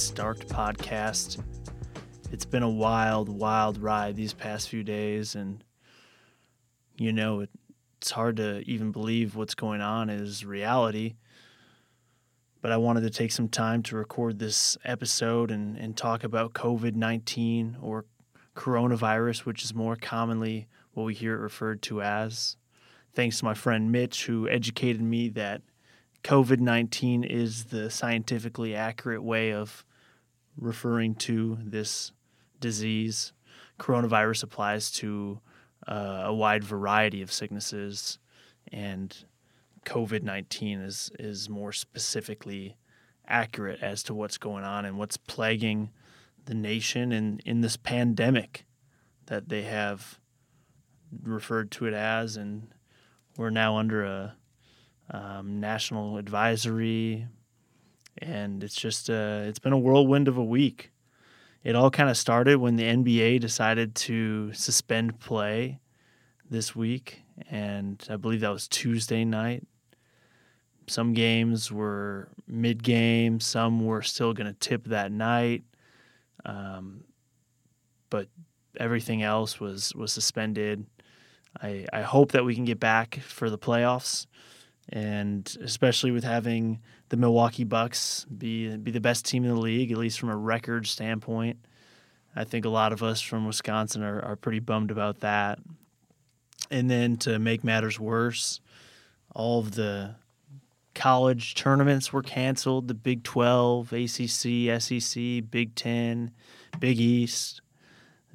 Starked podcast. It's been a wild, wild ride these past few days, and you know, it's hard to even believe what's going on is reality. But I wanted to take some time to record this episode and, and talk about COVID 19 or coronavirus, which is more commonly what we hear it referred to as. Thanks to my friend Mitch, who educated me that COVID 19 is the scientifically accurate way of referring to this disease. Coronavirus applies to uh, a wide variety of sicknesses, and COVID 19 is, is more specifically accurate as to what's going on and what's plaguing the nation and in this pandemic that they have referred to it as. And we're now under a um, national advisory, and it's just uh, it's been a whirlwind of a week. It all kind of started when the NBA decided to suspend play this week, and I believe that was Tuesday night. Some games were mid game, some were still going to tip that night, um, but everything else was was suspended. I, I hope that we can get back for the playoffs and especially with having the Milwaukee Bucks be be the best team in the league, at least from a record standpoint. I think a lot of us from Wisconsin are, are pretty bummed about that. And then to make matters worse, all of the college tournaments were canceled the Big 12, ACC, SEC, Big 10, Big East.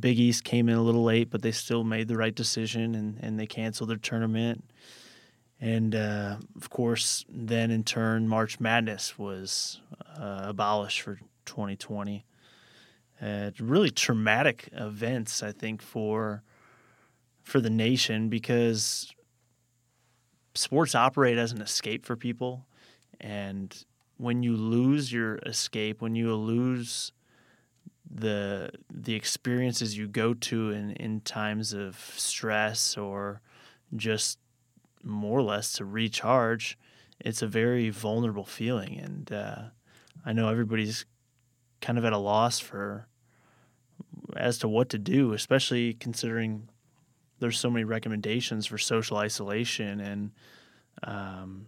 Big East came in a little late, but they still made the right decision and, and they canceled their tournament. And uh, of course, then in turn, March Madness was uh, abolished for 2020. Uh, really traumatic events, I think, for for the nation because sports operate as an escape for people, and when you lose your escape, when you lose the the experiences you go to in, in times of stress or just more or less to recharge, it's a very vulnerable feeling. And uh, I know everybody's kind of at a loss for as to what to do, especially considering there's so many recommendations for social isolation and um,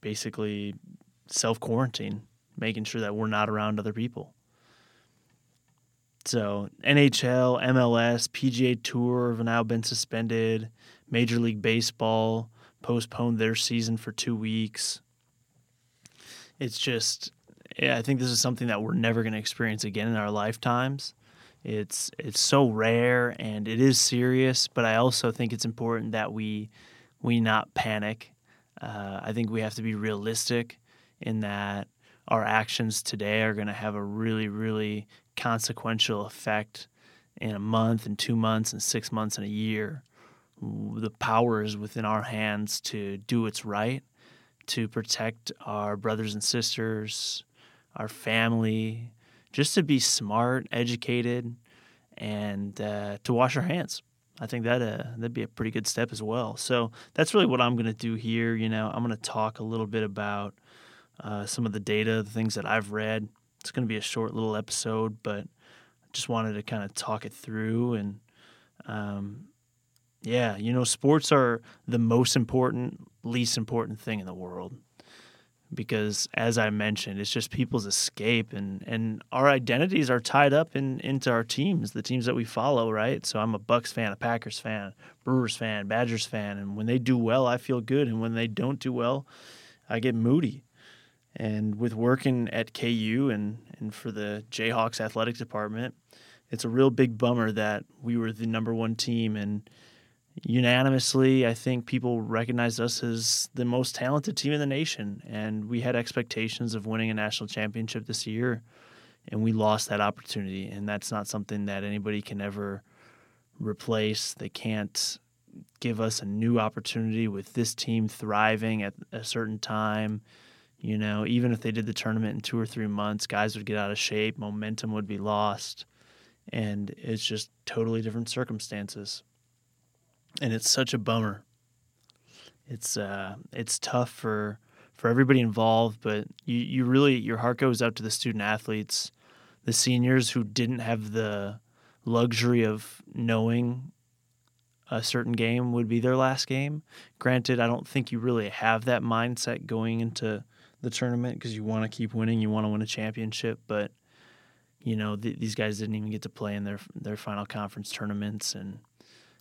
basically self quarantine, making sure that we're not around other people. So NHL, MLS, PGA Tour have now been suspended. Major League Baseball postponed their season for two weeks. It's just, yeah, I think this is something that we're never going to experience again in our lifetimes. It's it's so rare and it is serious, but I also think it's important that we we not panic. Uh, I think we have to be realistic in that our actions today are going to have a really really consequential effect in a month and two months and six months and a year the power is within our hands to do what's right, to protect our brothers and sisters, our family, just to be smart, educated, and uh, to wash our hands. I think that uh, that'd be a pretty good step as well. So that's really what I'm going to do here. You know, I'm going to talk a little bit about uh, some of the data, the things that I've read. It's going to be a short little episode, but I just wanted to kind of talk it through and um, yeah, you know, sports are the most important, least important thing in the world. Because as I mentioned, it's just people's escape and, and our identities are tied up in into our teams, the teams that we follow, right? So I'm a Bucks fan, a Packers fan, Brewers fan, Badgers fan, and when they do well, I feel good, and when they don't do well, I get moody. And with working at KU and, and for the Jayhawks athletic department, it's a real big bummer that we were the number one team and unanimously, I think people recognized us as the most talented team in the nation. And we had expectations of winning a national championship this year, and we lost that opportunity. And that's not something that anybody can ever replace. They can't give us a new opportunity with this team thriving at a certain time. You know, even if they did the tournament in two or three months, guys would get out of shape, momentum would be lost. And it's just totally different circumstances and it's such a bummer. It's uh, it's tough for for everybody involved, but you, you really your heart goes out to the student athletes, the seniors who didn't have the luxury of knowing a certain game would be their last game. Granted, I don't think you really have that mindset going into the tournament because you want to keep winning, you want to win a championship, but you know th- these guys didn't even get to play in their their final conference tournaments and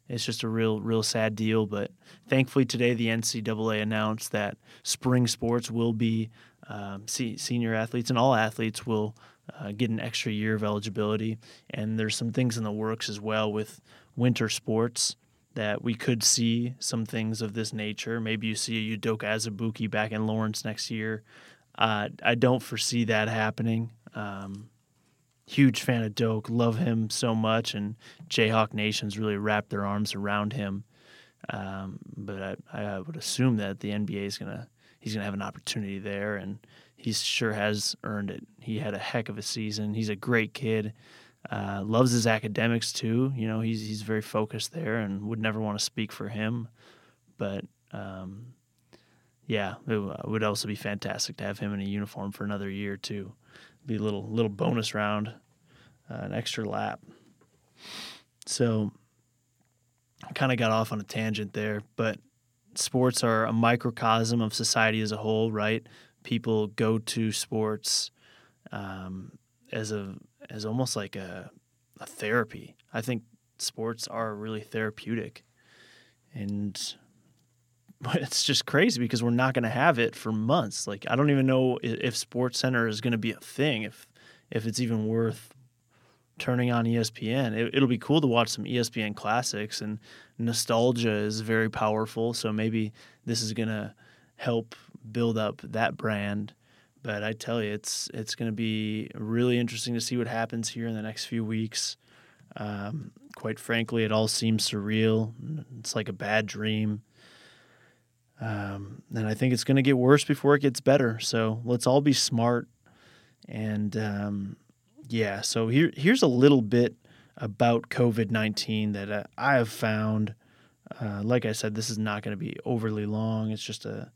it's just a real, real sad deal. But thankfully, today the NCAA announced that spring sports will be um, senior athletes and all athletes will uh, get an extra year of eligibility. And there's some things in the works as well with winter sports that we could see some things of this nature. Maybe you see a Udoka Azubuike back in Lawrence next year. Uh, I don't foresee that happening. Um, huge fan of Doke, love him so much, and Jayhawk Nation's really wrapped their arms around him. Um, but I, I, would assume that the NBA is gonna he's gonna have an opportunity there, and he sure has earned it. He had a heck of a season. He's a great kid. Uh, loves his academics too. You know, he's he's very focused there, and would never want to speak for him. But um, yeah, it would also be fantastic to have him in a uniform for another year too be a little little bonus round, uh, an extra lap. So, I kind of got off on a tangent there, but sports are a microcosm of society as a whole, right? People go to sports um, as a as almost like a, a therapy. I think sports are really therapeutic, and it's just crazy because we're not going to have it for months. Like I don't even know if Sports Center is going to be a thing. If if it's even worth turning on ESPN. It, will be cool to watch some ESPN classics, and nostalgia is very powerful. So maybe this is going to help build up that brand. But I tell you, it's it's going to be really interesting to see what happens here in the next few weeks. Um, quite frankly, it all seems surreal. It's like a bad dream. Um, and I think it's going to get worse before it gets better. So let's all be smart. And um, yeah, so here here's a little bit about COVID nineteen that uh, I have found. Uh, like I said, this is not going to be overly long. It's just a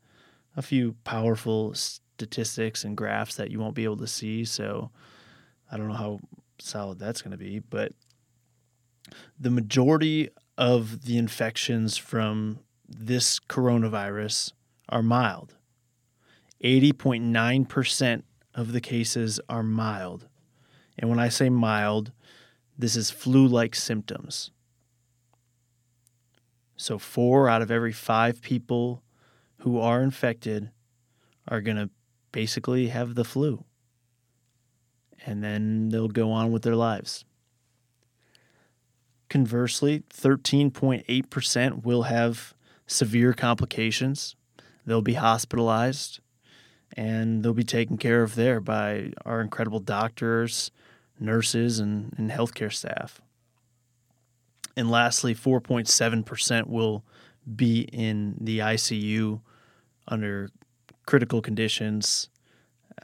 a few powerful statistics and graphs that you won't be able to see. So I don't know how solid that's going to be, but the majority of the infections from this coronavirus are mild. 80.9% of the cases are mild. And when I say mild, this is flu like symptoms. So, four out of every five people who are infected are going to basically have the flu. And then they'll go on with their lives. Conversely, 13.8% will have severe complications. They'll be hospitalized and they'll be taken care of there by our incredible doctors, nurses, and, and healthcare staff. And lastly, 4.7% will be in the ICU under critical conditions.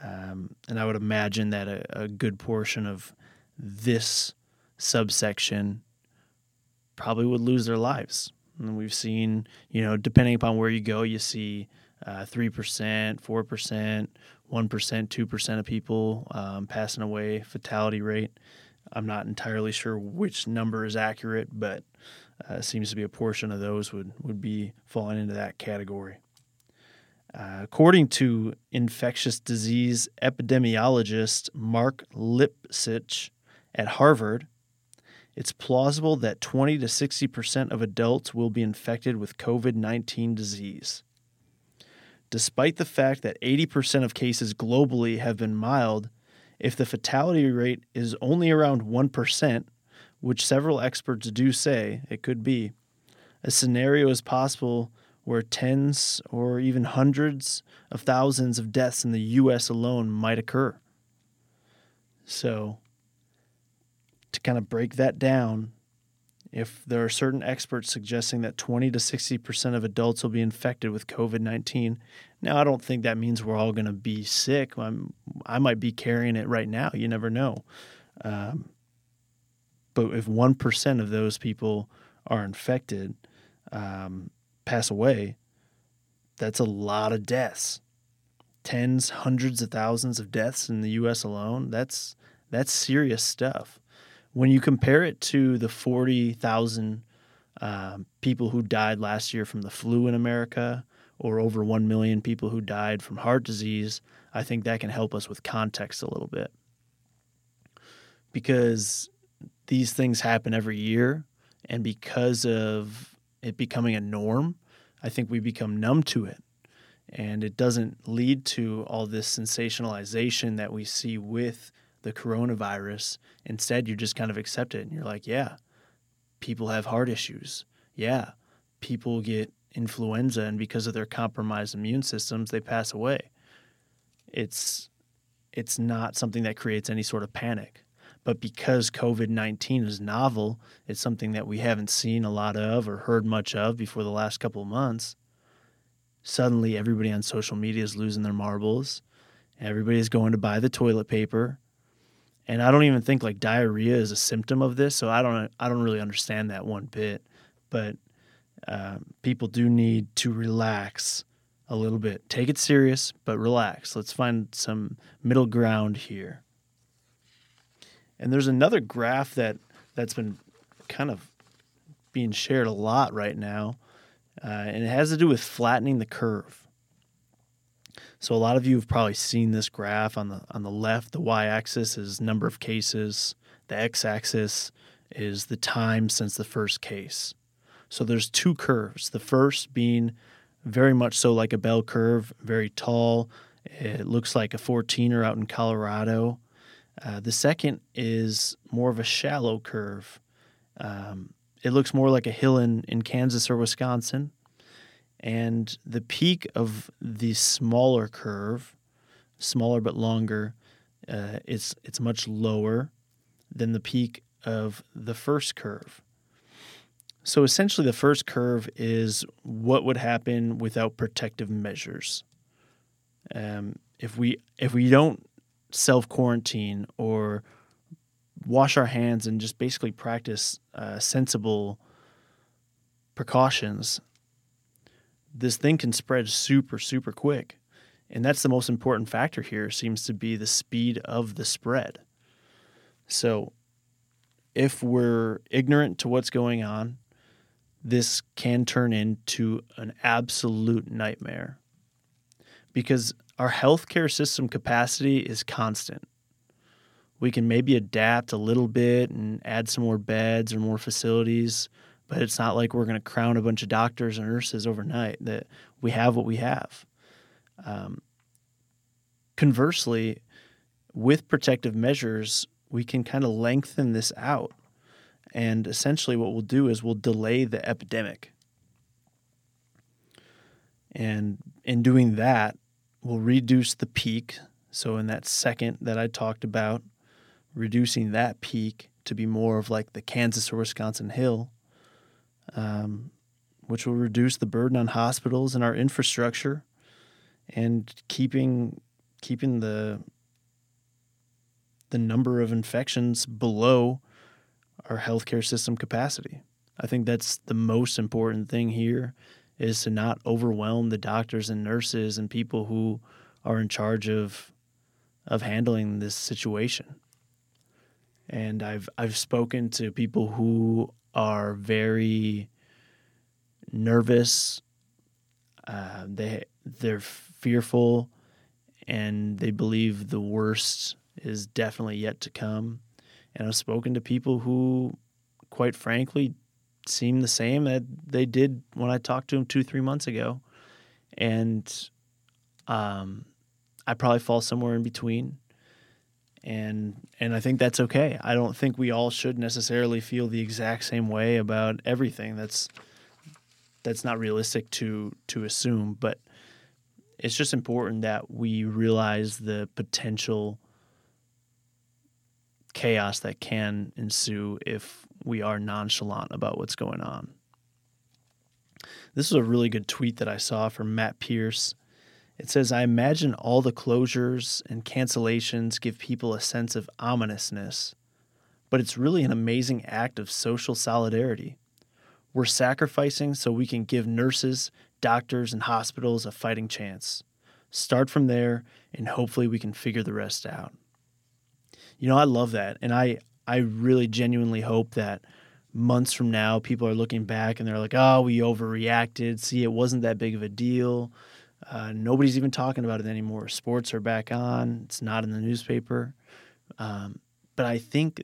Um, and I would imagine that a, a good portion of this subsection probably would lose their lives. And we've seen, you know, depending upon where you go, you see uh, three percent, four percent, one percent, two percent of people um, passing away. Fatality rate. I'm not entirely sure which number is accurate, but uh, seems to be a portion of those would would be falling into that category. Uh, according to infectious disease epidemiologist Mark Lipsitch at Harvard, it's plausible that 20 to 60% of adults will be infected with COVID 19 disease. Despite the fact that 80% of cases globally have been mild, if the fatality rate is only around 1%, which several experts do say it could be, a scenario is possible where tens or even hundreds of thousands of deaths in the US alone might occur. So, to kind of break that down, if there are certain experts suggesting that 20 to 60% of adults will be infected with COVID 19, now I don't think that means we're all going to be sick. I'm, i might be carrying it right now. You never know. Um, but if 1% of those people are infected, um, pass away, that's a lot of deaths. tens, hundreds of thousands of deaths in the US alone. That's that's serious stuff. When you compare it to the 40,000 um, people who died last year from the flu in America, or over 1 million people who died from heart disease, I think that can help us with context a little bit. Because these things happen every year, and because of it becoming a norm, I think we become numb to it. And it doesn't lead to all this sensationalization that we see with the coronavirus. Instead, you just kind of accept it and you're like, yeah, people have heart issues. Yeah, people get influenza, and because of their compromised immune systems, they pass away. It's it's not something that creates any sort of panic. But because COVID 19 is novel, it's something that we haven't seen a lot of or heard much of before the last couple of months. Suddenly, everybody on social media is losing their marbles. Everybody's going to buy the toilet paper. And I don't even think like diarrhea is a symptom of this. So I don't, I don't really understand that one bit. But uh, people do need to relax a little bit. Take it serious, but relax. Let's find some middle ground here. And there's another graph that that's been kind of being shared a lot right now, uh, and it has to do with flattening the curve. So a lot of you have probably seen this graph on the on the left. The y-axis is number of cases. The x-axis is the time since the first case. So there's two curves. The first being very much so like a bell curve, very tall. It looks like a 14er out in Colorado. Uh, the second is more of a shallow curve. Um, it looks more like a hill in, in Kansas or Wisconsin. And the peak of the smaller curve, smaller but longer, uh, it's, it's much lower than the peak of the first curve. So essentially, the first curve is what would happen without protective measures. Um, if we if we don't self quarantine or wash our hands and just basically practice uh, sensible precautions, this thing can spread super super quick, and that's the most important factor here. Seems to be the speed of the spread. So, if we're ignorant to what's going on this can turn into an absolute nightmare because our healthcare system capacity is constant. We can maybe adapt a little bit and add some more beds or more facilities, but it's not like we're going to crown a bunch of doctors and nurses overnight. That we have what we have. Um, conversely, with protective measures, we can kind of lengthen this out and essentially, what we'll do is we'll delay the epidemic. And in doing that, we'll reduce the peak. So, in that second that I talked about, reducing that peak to be more of like the Kansas or Wisconsin hill, um, which will reduce the burden on hospitals and our infrastructure and keeping keeping the the number of infections below our healthcare system capacity. I think that's the most important thing here is to not overwhelm the doctors and nurses and people who are in charge of of handling this situation. And I've I've spoken to people who are very nervous. Uh, they they're fearful, and they believe the worst is definitely yet to come. And I've spoken to people who, quite frankly, seem the same that they did when I talked to them two, three months ago. And um, I probably fall somewhere in between. And and I think that's okay. I don't think we all should necessarily feel the exact same way about everything. That's that's not realistic to to assume, but it's just important that we realize the potential chaos that can ensue if we are nonchalant about what's going on. This was a really good tweet that I saw from Matt Pierce. It says, I imagine all the closures and cancellations give people a sense of ominousness, but it's really an amazing act of social solidarity. We're sacrificing so we can give nurses, doctors, and hospitals a fighting chance. start from there, and hopefully we can figure the rest out. You know, I love that. And I, I really genuinely hope that months from now, people are looking back and they're like, oh, we overreacted. See, it wasn't that big of a deal. Uh, nobody's even talking about it anymore. Sports are back on, it's not in the newspaper. Um, but I think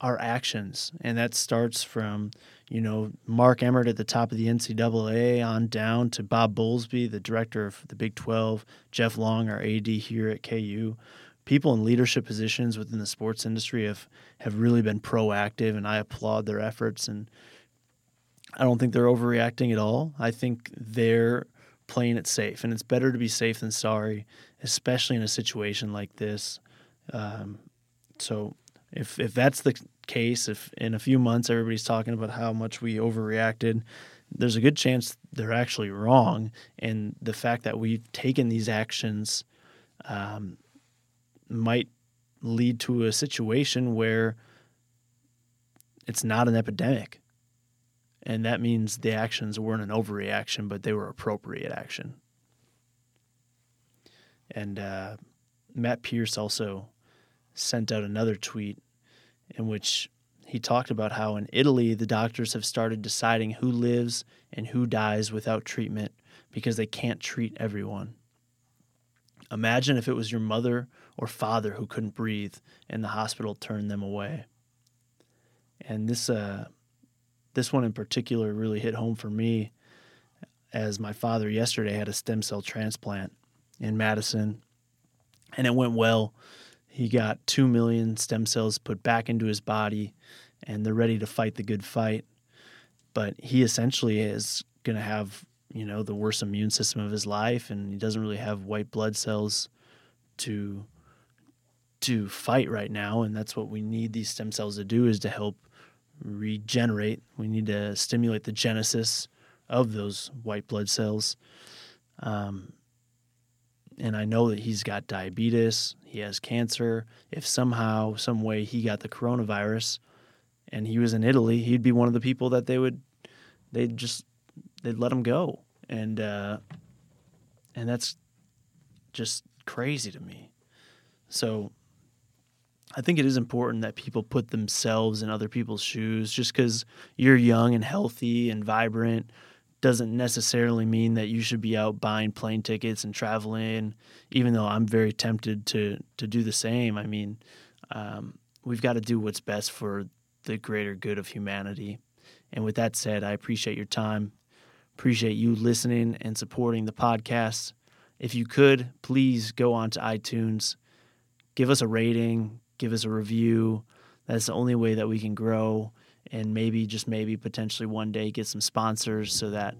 our actions, and that starts from, you know, Mark Emmert at the top of the NCAA on down to Bob Bowlesby, the director of the Big 12, Jeff Long, our AD here at KU. People in leadership positions within the sports industry have, have really been proactive, and I applaud their efforts. And I don't think they're overreacting at all. I think they're playing it safe, and it's better to be safe than sorry, especially in a situation like this. Um, so if if that's the case, if in a few months everybody's talking about how much we overreacted, there's a good chance they're actually wrong, and the fact that we've taken these actions um, might lead to a situation where it's not an epidemic. And that means the actions weren't an overreaction, but they were appropriate action. And uh, Matt Pierce also sent out another tweet in which he talked about how in Italy the doctors have started deciding who lives and who dies without treatment because they can't treat everyone. Imagine if it was your mother or father who couldn't breathe and the hospital turned them away. And this uh, this one in particular really hit home for me as my father yesterday had a stem cell transplant in Madison and it went well. He got 2 million stem cells put back into his body and they're ready to fight the good fight. But he essentially is going to have, you know, the worst immune system of his life and he doesn't really have white blood cells to to fight right now and that's what we need these stem cells to do is to help regenerate. We need to stimulate the genesis of those white blood cells. Um, and I know that he's got diabetes, he has cancer. If somehow, some way, he got the coronavirus, and he was in Italy, he'd be one of the people that they would, they'd just, they'd let him go, and uh, and that's just crazy to me. So I think it is important that people put themselves in other people's shoes. Just because you're young and healthy and vibrant doesn't necessarily mean that you should be out buying plane tickets and traveling. Even though I'm very tempted to to do the same. I mean, um, we've got to do what's best for the greater good of humanity. And with that said, I appreciate your time. Appreciate you listening and supporting the podcast. If you could, please go on to iTunes, give us a rating, give us a review. That's the only way that we can grow and maybe, just maybe, potentially one day get some sponsors so that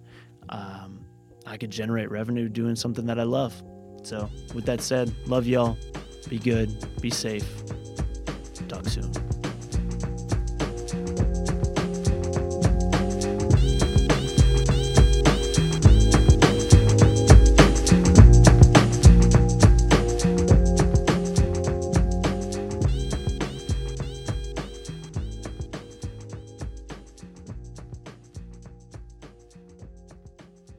um, I could generate revenue doing something that I love. So, with that said, love y'all. Be good, be safe. Talk soon.